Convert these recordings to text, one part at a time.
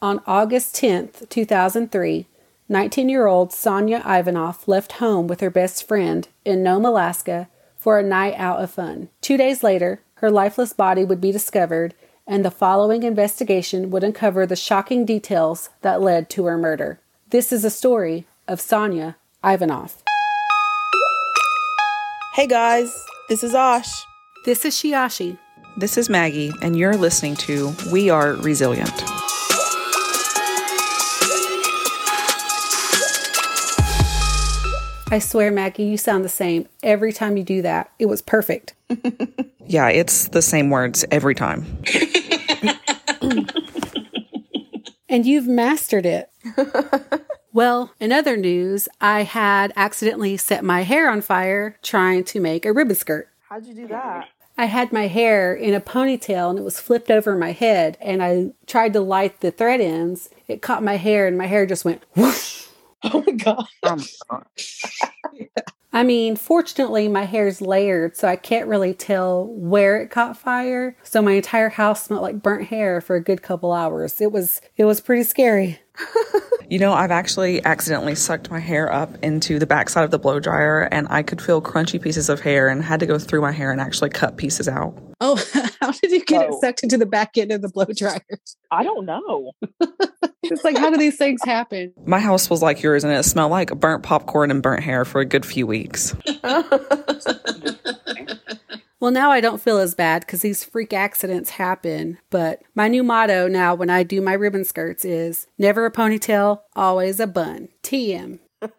On August 10th, 2003, 19 year old Sonya Ivanoff left home with her best friend in Nome, Alaska for a night out of fun. Two days later, her lifeless body would be discovered, and the following investigation would uncover the shocking details that led to her murder. This is a story of Sonya Ivanoff. Hey guys, this is Osh. This is Shiashi. This is Maggie, and you're listening to We Are Resilient. I swear, Maggie, you sound the same every time you do that. It was perfect. Yeah, it's the same words every time. And you've mastered it. well, in other news, I had accidentally set my hair on fire trying to make a ribbon skirt. How'd you do that? I had my hair in a ponytail and it was flipped over my head, and I tried to light the thread ends. It caught my hair, and my hair just went whoosh. Oh my god. Oh I mean, fortunately, my hair's layered, so I can't really tell where it caught fire. So my entire house smelled like burnt hair for a good couple hours. It was it was pretty scary. You know, I've actually accidentally sucked my hair up into the backside of the blow dryer, and I could feel crunchy pieces of hair and had to go through my hair and actually cut pieces out. Oh, how did you get it oh. sucked into the back end of the blow dryer? I don't know. It's like, how do these things happen? My house was like yours, and it smelled like burnt popcorn and burnt hair for a good few weeks. Well, now I don't feel as bad because these freak accidents happen. But my new motto now when I do my ribbon skirts is never a ponytail, always a bun. TM.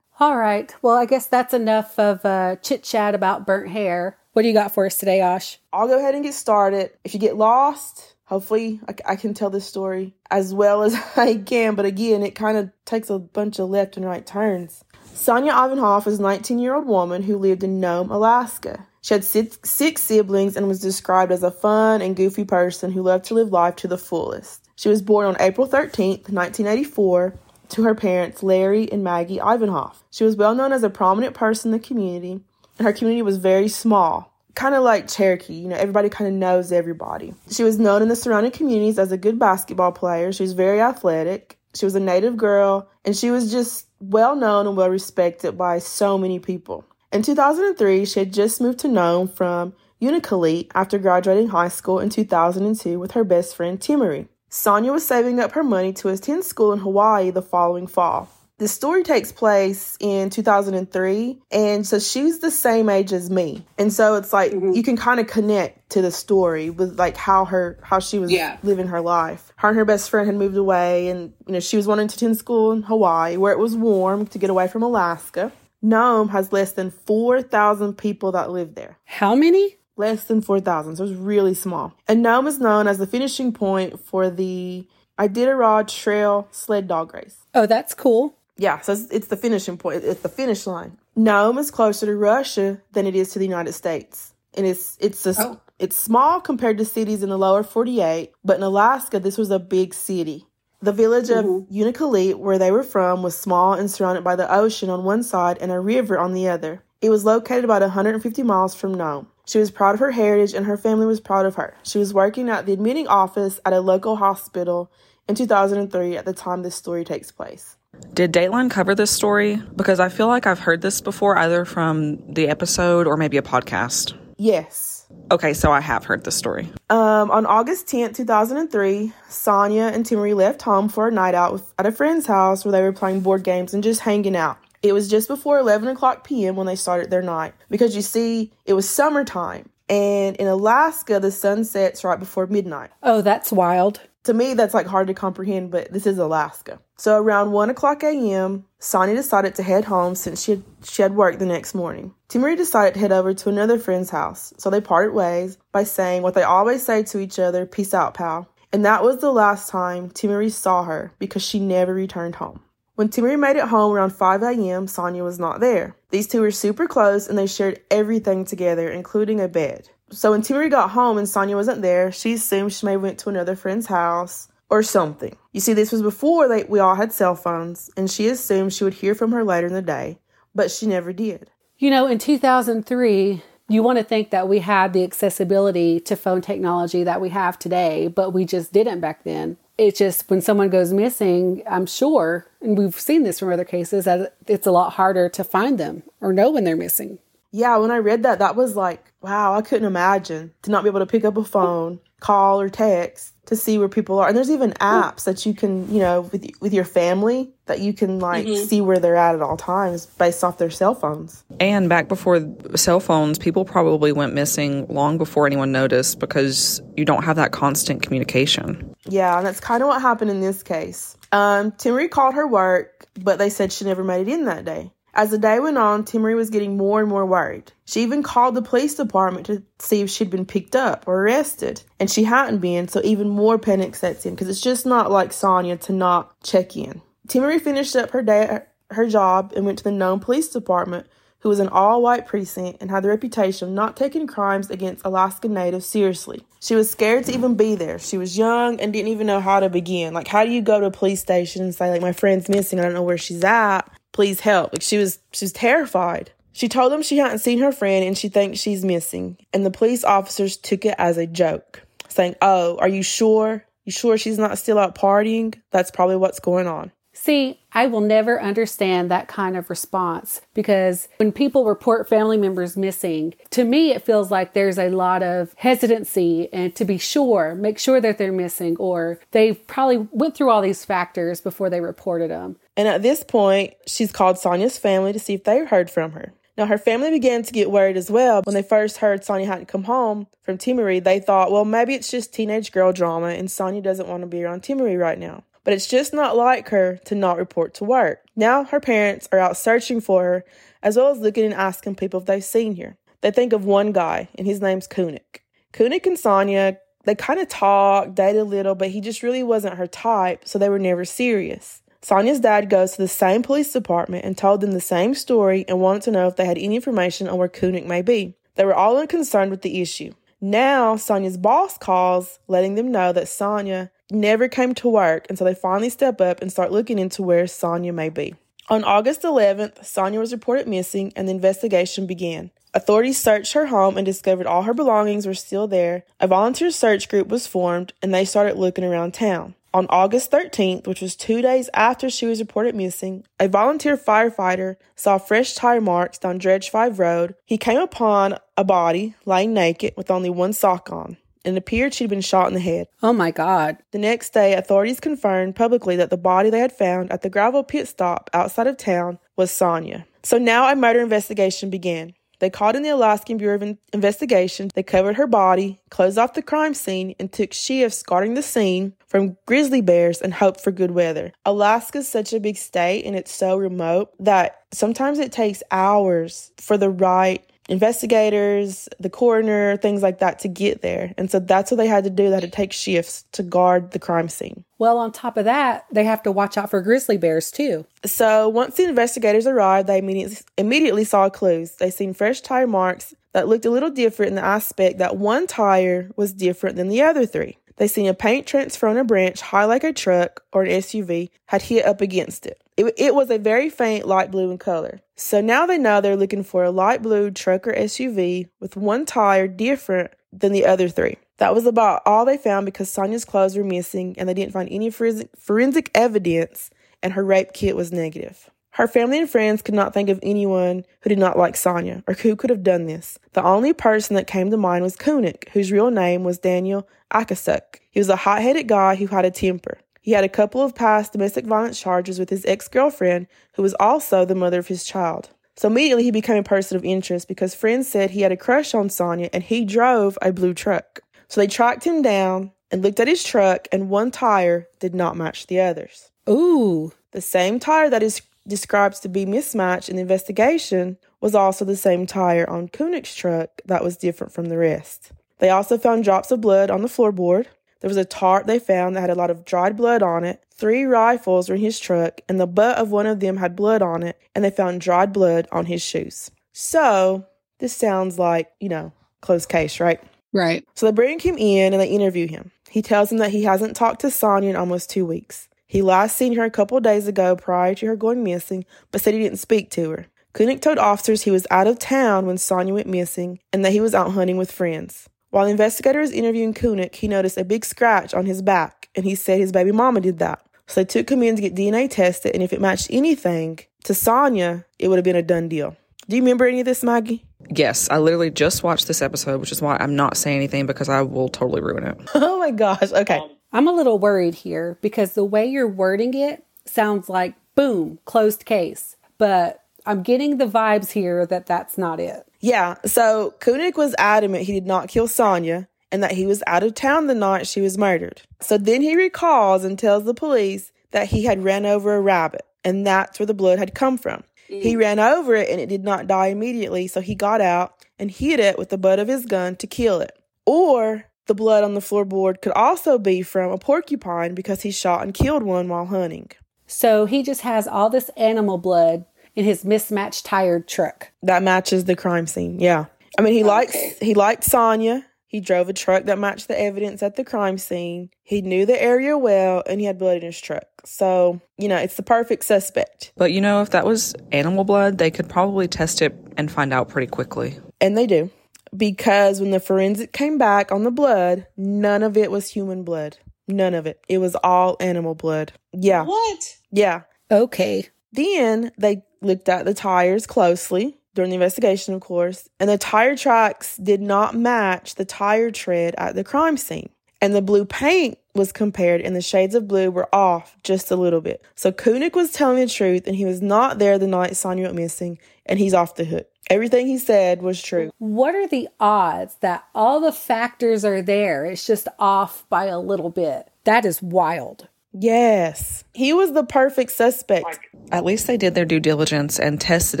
All right. Well, I guess that's enough of uh, chit chat about burnt hair. What do you got for us today, Osh? I'll go ahead and get started. If you get lost, hopefully I can tell this story as well as I can. But again, it kind of takes a bunch of left and right turns. Sonya Ivanoff is a 19 year old woman who lived in Nome, Alaska. She had six, six siblings and was described as a fun and goofy person who loved to live life to the fullest. She was born on April 13th, 1984, to her parents, Larry and Maggie Ivanoff. She was well known as a prominent person in the community, and her community was very small kind of like Cherokee, you know, everybody kind of knows everybody. She was known in the surrounding communities as a good basketball player. She was very athletic. She was a native girl, and she was just well known and well respected by so many people. In 2003, she had just moved to Nome from Unalakleet after graduating high school in 2002 with her best friend Timory. Sonya was saving up her money to attend school in Hawaii the following fall. The story takes place in 2003, and so she's the same age as me, and so it's like mm-hmm. you can kind of connect to the story with like how her how she was Yeah. living her life. Her and her best friend had moved away, and you know she was wanting to attend school in Hawaii where it was warm to get away from Alaska. Nome has less than 4,000 people that live there How many? less than 4,000, so it's really small. And Nome is known as the finishing point for the Iditarod Trail sled dog race. Oh, that's cool. Yeah, so it's, it's the finishing point. It's the finish line. Nome is closer to Russia than it is to the United States, and it's it's a, Oh. it's small compared to cities in the lower 48. But in Alaska, this was a big city. The village of mm-hmm. Unalakleet, where they were from, was small and surrounded by the ocean on one side and a river on the other. It was located about 150 miles from Nome. She was proud of her heritage and her family was proud of her. She was working at the admitting office at a local hospital in 2003 at the time this story takes place. Did Dateline cover this story? Because I feel like I've heard this before, either from the episode or maybe a podcast. Yes. Okay, so I have heard the story. Um, on August 10th, 2003, Sonya and Timory left home for a night out with, at a friend's house where they were playing board games and just hanging out. It was just before 11 o'clock p.m. when they started their night because you see, it was summertime. And in Alaska, the sun sets right before midnight. Oh, that's wild. To me, that's like hard to comprehend, but this is Alaska. So around 1 o'clock a.m., Sonya decided to head home since she had, she had work the next morning. Timory decided to head over to another friend's house, so they parted ways by saying what they always say to each other, peace out, pal. And that was the last time Timory saw her because she never returned home. When Timory made it home around 5 a.m., Sonya was not there. These two were super close and they shared everything together, including a bed. So when Timory got home and Sonya wasn't there, she assumed she may went to another friend's house or something. You see, this was before they, we all had cell phones, and she assumed she would hear from her later in the day, but she never did. You know, in 2003, you want to think that we had the accessibility to phone technology that we have today, but we just didn't back then. It's just when someone goes missing, I'm sure, and we've seen this from other cases, that it's a lot harder to find them or know when they're missing. Yeah, when I read that, that was like, wow, I couldn't imagine to not be able to pick up a phone, call, or text to see where people are. And there's even apps that you can, you know, with with your family that you can like mm-hmm. see where they're at at all times based off their cell phones. And back before cell phones, people probably went missing long before anyone noticed because you don't have that constant communication. Yeah, and that's kind of what happened in this case. Um, Timmerie called her work, but they said she never made it in that day. As the day went on, Timmerie was getting more and more worried. She even called the police department to see if she'd been picked up or arrested, and she hadn't been, so even more panic sets in because it's just not like Sonya to not check in. Timmerie finished up her day her job and went to the Nome Police Department, who was an all-white precinct and had the reputation of not taking crimes against Alaska Natives seriously. She was scared to even be there. She was young and didn't even know how to begin. Like, how do you go to a police station and say, like, my friend's missing, I don't know where she's at? Please help. Like she was she was terrified. She told them she hadn't seen her friend and she thinks she's missing. And the police officers took it as a joke, saying, Oh, are you sure? You sure she's not still out partying? That's probably what's going on. See, I will never understand that kind of response because when people report family members missing, to me it feels like there's a lot of hesitancy and to be sure, make sure that they're missing, or they probably went through all these factors before they reported them. And at this point, she's called Sonya's family to see if they heard from her. Now, her family began to get worried as well. When they first heard Sonya hadn't come home from Timmerie, they thought, well, maybe it's just teenage girl drama and Sonya doesn't want to be around Timmerie right now but it's just not like her to not report to work. Now her parents are out searching for her, as well as looking and asking people if they've seen her. They think of one guy, and his name's Kunik. Kunik and Sonya, they kind of talked, dated a little, but he just really wasn't her type, so they were never serious. Sonya's dad goes to the same police department and told them the same story and wanted to know if they had any information on where Kunik may be. They were all unconcerned with the issue. Now, Sonya's boss calls, letting them know that Sonya never came to work until they finally step up and start looking into where Sonya may be. On August 11th, Sonya was reported missing and the investigation began. Authorities searched her home and discovered all her belongings were still there. A volunteer search group was formed and they started looking around town. On August 13th, which was two days after she was reported missing, a volunteer firefighter saw fresh tire marks down Dredge 5 Road. He came upon a body lying naked with only one sock on and it appeared she'd been shot in the head. Oh my God. The next day, authorities confirmed publicly that the body they had found at the gravel pit stop outside of town was Sonya. So now a murder investigation began. They called in the Alaskan Bureau of Investigation. They covered her body, closed off the crime scene, and took shifts guarding the scene from grizzly bears and hoped for good weather. Alaska's such a big state and it's so remote that sometimes it takes hours for the right investigators, the coroner, things like that to get there. And so that's what they had to do. They had to take shifts to guard the crime scene. Well, on top of that, they have to watch out for grizzly bears too. So once the investigators arrived, they immediately, immediately saw clues. They seen fresh tire marks that looked a little different in the aspect that one tire was different than the other three. They seen a paint transfer on a branch high like a truck or an SUV had hit up against it. It, it was a very faint light blue in color. So now they know they're looking for a light blue truck or SUV with one tire different than the other three. That was about all they found because Sonya's clothes were missing and they didn't find any forensic evidence and her rape kit was negative. Her family and friends could not think of anyone who did not like Sonya or who could have done this. The only person that came to mind was Kunik, whose real name was Daniel Akasuk. He was a hot headed guy who had a temper. He had a couple of past domestic violence charges with his ex girlfriend, who was also the mother of his child. So immediately he became a person of interest because friends said he had a crush on Sonya and he drove a blue truck. So they tracked him down and looked at his truck, and one tire did not match the others. Ooh. The same tire that is described to be mismatched in the investigation was also the same tire on Kunik's truck that was different from the rest. They also found drops of blood on the floorboard, there was a tart they found that had a lot of dried blood on it. Three rifles were in his truck, and the butt of one of them had blood on it, and they found dried blood on his shoes. So, this sounds like, you know, closed case, right? Right. So they bring him in and they interview him. He tells them that he hasn't talked to Sonya in almost two weeks. He last seen her a couple days ago prior to her going missing, but said he didn't speak to her. Kunik told officers he was out of town when Sonya went missing and that he was out hunting with friends. While investigators investigator was interviewing Kunik, he noticed a big scratch on his back, and he said his baby mama did that. So they took him in to get DNA tested, and if it matched anything to Sonya, it would have been a done deal. Do you remember any of this, Maggie? Yes, I literally just watched this episode, which is why I'm not saying anything because I will totally ruin it. oh my gosh. Okay. I'm a little worried here because the way you're wording it sounds like boom, closed case. But I'm getting the vibes here that that's not it. Yeah. So Kunik was adamant he did not kill Sonya and that he was out of town the night she was murdered. So then he recalls and tells the police that he had ran over a rabbit and that's where the blood had come from. Mm. He ran over it and it did not die immediately, so he got out and hit it with the butt of his gun to kill it. Or the blood on the floorboard could also be from a porcupine because he shot and killed one while hunting. So he just has all this animal blood in his mismatched tired truck. That matches the crime scene. Yeah. I mean, he okay. likes he liked Sonya. He drove a truck that matched the evidence at the crime scene. He knew the area well and he had blood in his truck. So, you know, it's the perfect suspect. But, you know, if that was animal blood, they could probably test it and find out pretty quickly. And they do. Because when the forensic came back on the blood, none of it was human blood. None of it. It was all animal blood. Yeah. What? Yeah. Okay. Then they looked at the tires closely during the investigation, of course, and the tire tracks did not match the tire tread at the crime scene. And the blue paint was compared, and the shades of blue were off just a little bit. So Kunik was telling the truth, and he was not there the night Sonya went missing, and he's off the hook. Everything he said was true. What are the odds that all the factors are there? It's just off by a little bit. That is wild. Yes. He was the perfect suspect. At least they did their due diligence and tested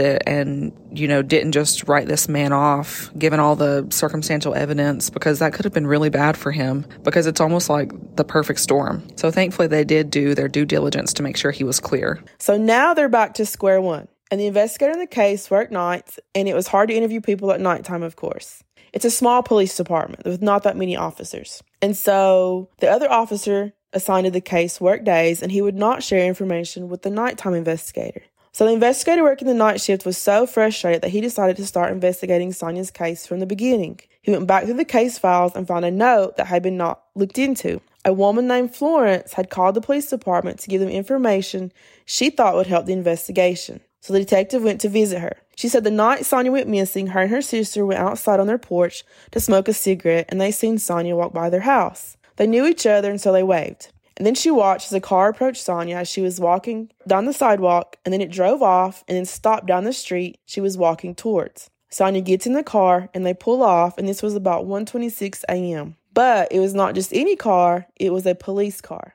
it and, you know, didn't just write this man off given all the circumstantial evidence because that could have been really bad for him because it's almost like the perfect storm. So thankfully they did do their due diligence to make sure he was clear. So now they're back to square one. And the investigator in the case worked nights and it was hard to interview people at nighttime, of course. It's a small police department with not that many officers. And so the other officer assigned to the case worked days and he would not share information with the nighttime investigator. So the investigator working the night shift was so frustrated that he decided to start investigating Sonya's case from the beginning. He went back through the case files and found a note that had been not looked into. A woman named Florence had called the police department to give them information she thought would help the investigation. So the detective went to visit her. She said the night Sonya went missing, her and her sister went outside on their porch to smoke a cigarette and they seen Sonya walk by their house. They knew each other and so they waved. And then she watched as a car approached Sonya as she was walking down the sidewalk, and then it drove off and then stopped down the street she was walking towards. Sonya gets in the car and they pull off, and this was about 1:26 a.m. But it was not just any car, it was a police car.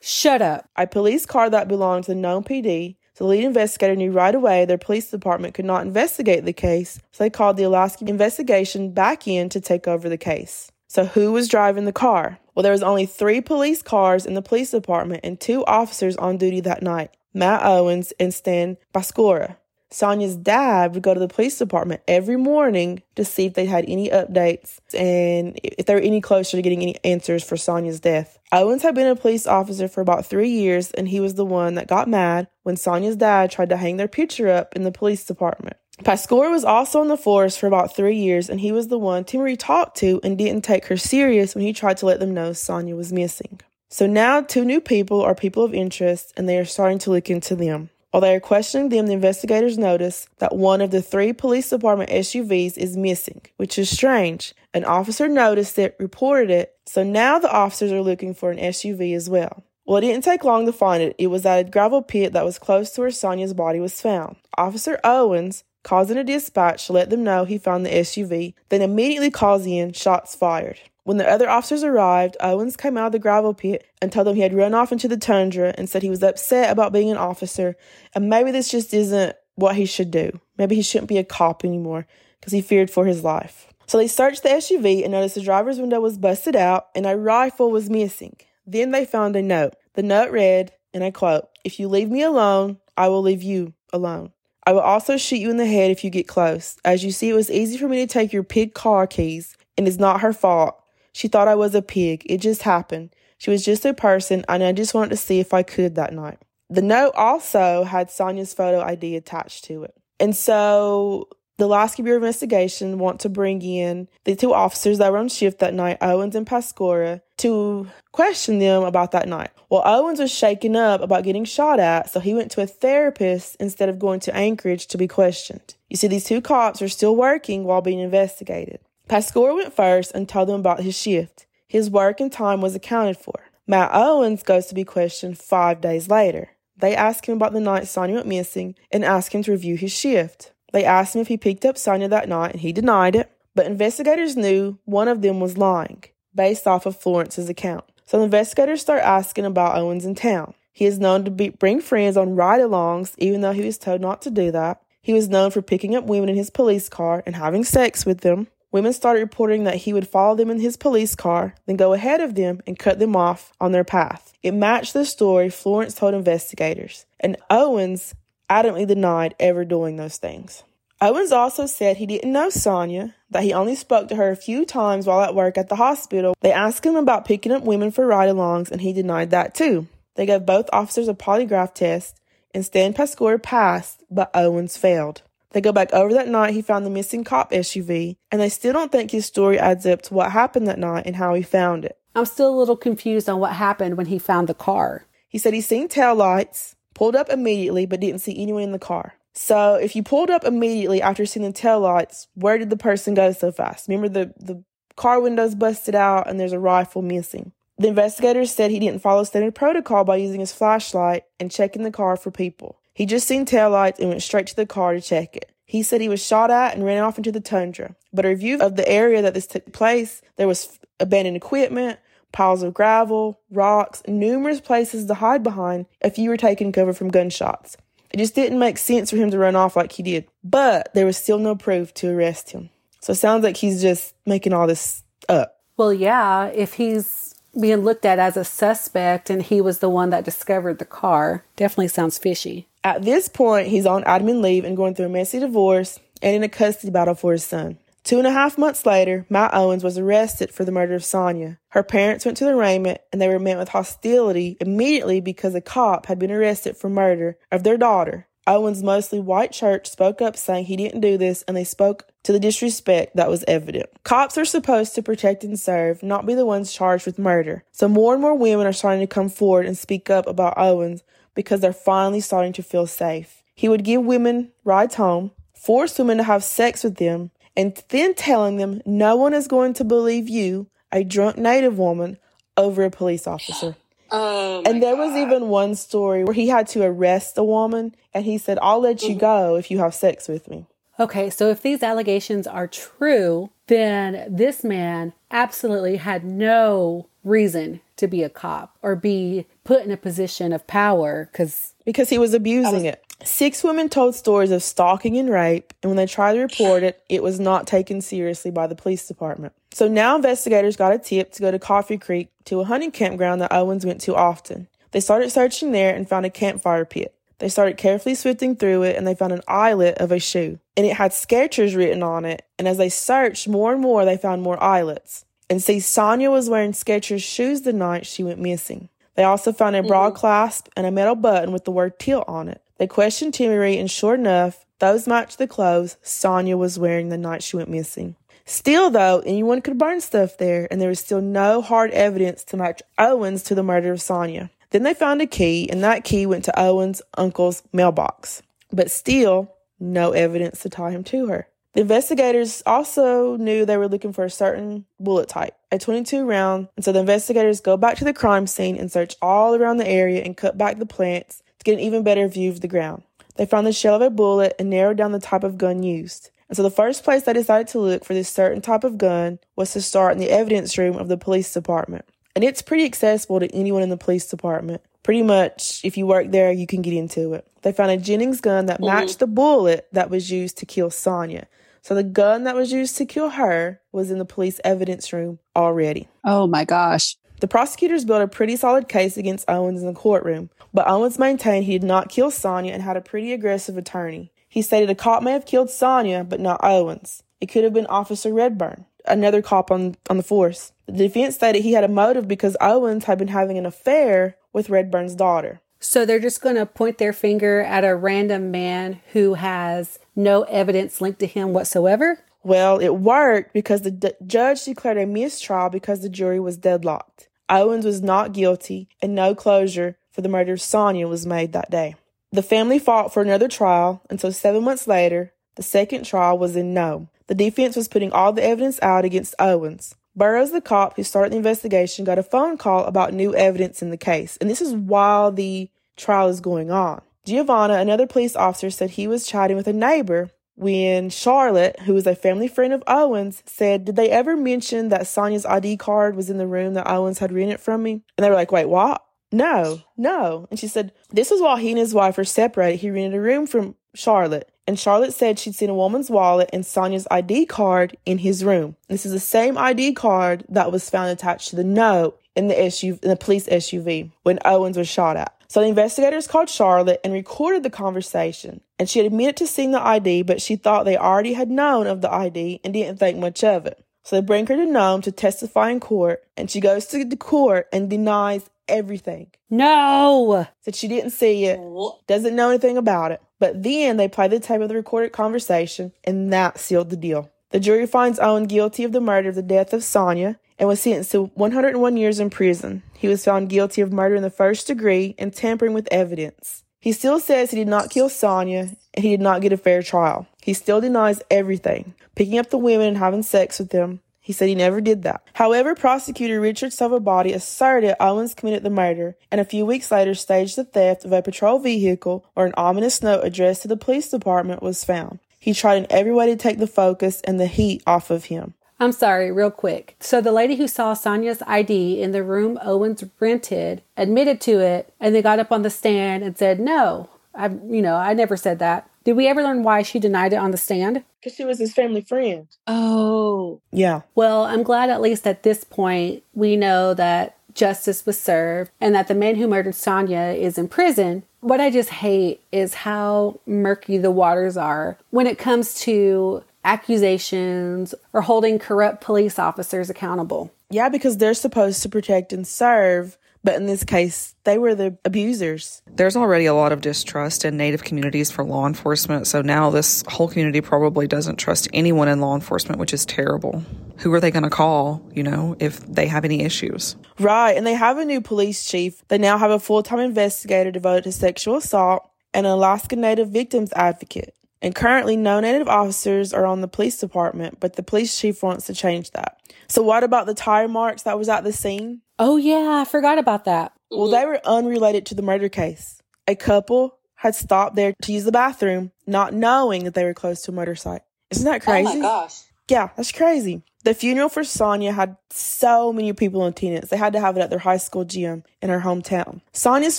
Shut up. A police car that belonged to the Nome PD. So the lead investigator knew right away their police department could not investigate the case, so they called the Alaska investigation back in to take over the case. So who was driving the car? Well, there was only three police cars in the police department and two officers on duty that night, Matt Owens and Stan Bascora. Sonya's dad would go to the police department every morning to see if they had any updates and if they were any closer to getting any answers for Sonya's death. Owens had been a police officer for about three years, and he was the one that got mad when Sonya's dad tried to hang their picture up in the police department. Pascore was also in the force for about three years, and he was the one Timmerie talked to and didn't take her serious when he tried to let them know Sonya was missing. So now two new people are people of interest, and they are starting to look into them. While they are questioning them, the investigators notice that one of the three police department SUVs is missing, which is strange. An officer noticed it, reported it, so now the officers are looking for an SUV as well. Well, it didn't take long to find it. It was at a gravel pit that was close to where Sonya's body was found. Officer Owens calls in a dispatch to let them know he found the SUV, then immediately calls in shots fired. When the other officers arrived, Owens came out of the gravel pit and told them he had run off into the tundra and said he was upset about being an officer and maybe this just isn't what he should do. Maybe he shouldn't be a cop anymore because he feared for his life. So they searched the SUV and noticed the driver's window was busted out and a rifle was missing. Then they found a note. The note read, and I quote, If you leave me alone, I will leave you alone. I will also shoot you in the head if you get close. As you see, it was easy for me to take your pig car keys, and it's not her fault. She thought I was a pig. It just happened. She was just a person, and I just wanted to see if I could that night. The note also had Sonya's photo ID attached to it. And so The Alaska Bureau Investigation want to bring in the two officers that were on shift that night, Owens and Pascora, to question them about that night. Well, Owens was shaken up about getting shot at, so he went to a therapist instead of going to Anchorage to be questioned. You see, these two cops are still working while being investigated. Pascora went first and told them about his shift. His work and time was accounted for. Matt Owens goes to be questioned five days later. They ask him about the night Sonya went missing and ask him to review his shift. They asked him if he picked up Sonya that night and he denied it, but investigators knew one of them was lying, based off of Florence's account. So investigators start asking about Owens in town. He is known to be, bring friends on ride alongs, even though he was told not to do that. He was known for picking up women in his police car and having sex with them. Women started reporting that he would follow them in his police car, then go ahead of them and cut them off on their path. It matched the story Florence told investigators, and Owens adamantly denied ever doing those things. Owens also said he didn't know Sonya, that he only spoke to her a few times while at work at the hospital. They asked him about picking up women for ride alongs, and he denied that too. They gave both officers a polygraph test, and Stan Pascora passed, but Owens failed. They go back over that night he found the missing cop SUV, and they still don't think his story adds up to what happened that night and how he found it. I'm still a little confused on what happened when he found the car. He said he seen tail lights, pulled up immediately, but didn't see anyone in the car. So if you pulled up immediately after seeing the tail lights, where did the person go so fast? Remember the, the car windows busted out and there's a rifle missing. The investigators said he didn't follow standard protocol by using his flashlight and checking the car for people. He just seen tail lights and went straight to the car to check it. He said he was shot at and ran off into the tundra. But a review of the area that this took place, there was abandoned equipment, piles of gravel, rocks, numerous places to hide behind if you were taking cover from gunshots. It just didn't make sense for him to run off like he did. But there was still no proof to arrest him. So it sounds like he's just making all this up. Well, yeah, if he's being looked at as a suspect and he was the one that discovered the car, definitely sounds fishy. At this point, he's on admin leave and going through a messy divorce and in a custody battle for his son. Two and a half months later, Matt Owens was arrested for the murder of Sonya. Her parents went to the arraignment and they were met with hostility immediately because a cop had been arrested for murder of their daughter. Owens' mostly white church spoke up saying he didn't do this and they spoke to the disrespect that was evident. Cops are supposed to protect and serve, not be the ones charged with murder. So more and more women are starting to come forward and speak up about Owens because they're finally starting to feel safe. He would give women rides home, force women to have sex with them, and then telling them no one is going to believe you, a drunk native woman, over a police officer. Oh and there God. was even one story where he had to arrest a woman and he said, I'll let you mm-hmm. go if you have sex with me. Okay, so if these allegations are true, then this man absolutely had no reason to be a cop or be put in a position of power because because he was abusing it. Six women told stories of stalking and rape, and when they tried to report it, it was not taken seriously by the police department. So now investigators got a tip to go to Coffee Creek to a hunting campground that Owens went to often. They started searching there and found a campfire pit. They started carefully sifting through it and they found an eyelet of a shoe. And it had Skechers written on it. And as they searched more and more, they found more eyelets. And see, Sonya was wearing Skechers shoes the night she went missing. They also found a bra mm-hmm. clasp and a metal button with the word "teal" on it. They questioned Timmery, and sure enough, those matched the clothes Sonya was wearing the night she went missing. Still, though, anyone could burn stuff there, and there was still no hard evidence to match Owens to the murder of Sonya. Then they found a key, and that key went to Owens' uncle's mailbox. But still, no evidence to tie him to her. The investigators also knew they were looking for a certain bullet type, a 22 round, and so the investigators go back to the crime scene and search all around the area and cut back the plants get an even better view of the ground. They found the shell of a bullet and narrowed down the type of gun used. And so the first place they decided to look for this certain type of gun was to start in the evidence room of the police department. And it's pretty accessible to anyone in the police department. Pretty much, if you work there, you can get into it. They found a Jennings gun that matched the bullet that was used to kill Sonya. So the gun that was used to kill her was in the police evidence room already. Oh my gosh. The prosecutors built a pretty solid case against Owens in the courtroom, but Owens maintained he did not kill Sonya and had a pretty aggressive attorney. He stated a cop may have killed Sonya, but not Owens. It could have been Officer Redburn, another cop on, on the force. The defense stated he had a motive because Owens had been having an affair with Redburn's daughter. So they're just going to point their finger at a random man who has no evidence linked to him whatsoever? Well, it worked because the d- judge declared a mistrial because the jury was deadlocked. Owens was not guilty, and no closure for the murder of Sonya was made that day. The family fought for another trial, until seven months later, the second trial was in Nome. The defense was putting all the evidence out against Owens. Burroughs, the cop who started the investigation, got a phone call about new evidence in the case, and this is while the trial is going on. Giovanna, another police officer, said he was chatting with a neighbor when Charlotte, who was a family friend of Owens, said, Did they ever mention that Sonya's ID card was in the room that Owens had rented from me? And they were like, Wait, what? No, no. And she said, This was while he and his wife were separated. He rented a room from Charlotte. And Charlotte said she'd seen a woman's wallet and Sonya's ID card in his room. This is the same ID card that was found attached to the note in the SUV, in the police SUV when Owens was shot at. So the investigators called Charlotte and recorded the conversation. And she admitted to seeing the ID, but she thought they already had known of the ID and didn't think much of it. So they bring her to Nome to testify in court, and she goes to the court and denies everything. No! Said she didn't see it, doesn't know anything about it. But then they play the tape of the recorded conversation, and that sealed the deal. The jury finds Owen guilty of the murder of the death of Sonya and was sentenced to 101 years in prison. He was found guilty of murder in the first degree and tampering with evidence. He still says he did not kill Sonya and he did not get a fair trial. He still denies everything, picking up the women and having sex with them. He said he never did that. However, prosecutor Richard Svobodny asserted Owens committed the murder and a few weeks later staged the theft of a patrol vehicle where an ominous note addressed to the police department was found. He tried in every way to take the focus and the heat off of him. I'm sorry, real quick. So the lady who saw Sonya's ID in the room Owens rented admitted to it and they got up on the stand and said, "No, I you know, I never said that." Did we ever learn why she denied it on the stand? Because she was his family friend. Oh. Yeah. Well, I'm glad at least at this point we know that justice was served and that the man who murdered Sonya is in prison. What I just hate is how murky the waters are when it comes to accusations or holding corrupt police officers accountable. Yeah, because they're supposed to protect and serve, but in this case, they were the abusers. There's already a lot of distrust in Native communities for law enforcement, so now this whole community probably doesn't trust anyone in law enforcement, which is terrible. Who are they going to call, you know, if they have any issues? Right, and they have a new police chief. They now have a full time investigator devoted to sexual assault and an Alaska Native victims advocate. And currently, no Native officers are on the police department, but the police chief wants to change that. So, what about the tire marks that was at the scene? Oh, yeah, I forgot about that. Well, they were unrelated to the murder case. A couple had stopped there to use the bathroom, not knowing that they were close to a murder site. Isn't that crazy? Oh my gosh. Yeah, that's crazy. The funeral for Sonya had so many people in attendance. They had to have it at their high school gym in her hometown. Sonya's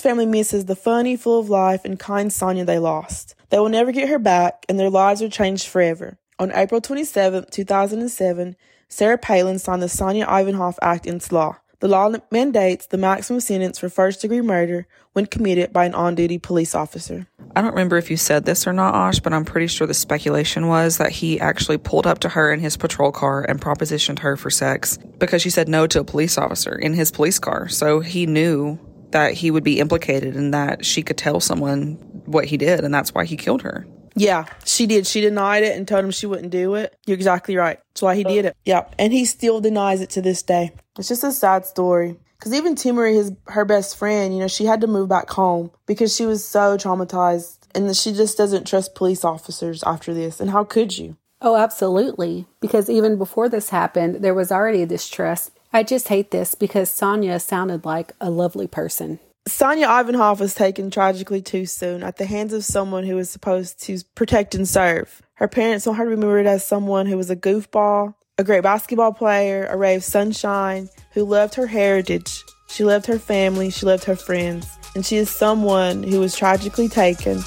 family misses the funny, full of life, and kind Sonya they lost. They will never get her back, and their lives are changed forever. On April 27, 2007, Sarah Palin signed the Sonya Ivanoff Act into law. The law mandates the maximum sentence for first degree murder when committed by an on duty police officer. I don't remember if you said this or not, Osh, but I'm pretty sure the speculation was that he actually pulled up to her in his patrol car and propositioned her for sex because she said no to a police officer in his police car. So he knew that he would be implicated and that she could tell someone what he did, and that's why he killed her. Yeah, she did. She denied it and told him she wouldn't do it. You're exactly right. That's why he did it. Yeah, and he still denies it to this day. It's just a sad story. Because even Timory, his her best friend, you know, she had to move back home because she was so traumatized, and she just doesn't trust police officers after this. And how could you? Oh, absolutely. Because even before this happened, there was already a distrust. I just hate this because Sonya sounded like a lovely person. Sonya Ivanoff was taken tragically too soon at the hands of someone who was supposed to protect and serve. Her parents want her to be remembered as someone who was a goofball, a great basketball player, a ray of sunshine, who loved her heritage. She loved her family, she loved her friends, and she is someone who was tragically taken.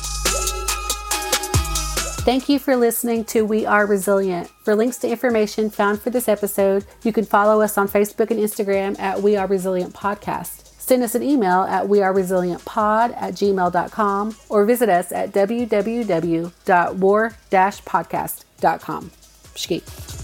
Thank you for listening to We Are Resilient. For links to information found for this episode, you can follow us on Facebook and Instagram at We Are Resilient Podcast. Send us an email at weareresilientpod at gmail.com or visit us at www.war-podcast.com. Shkeet.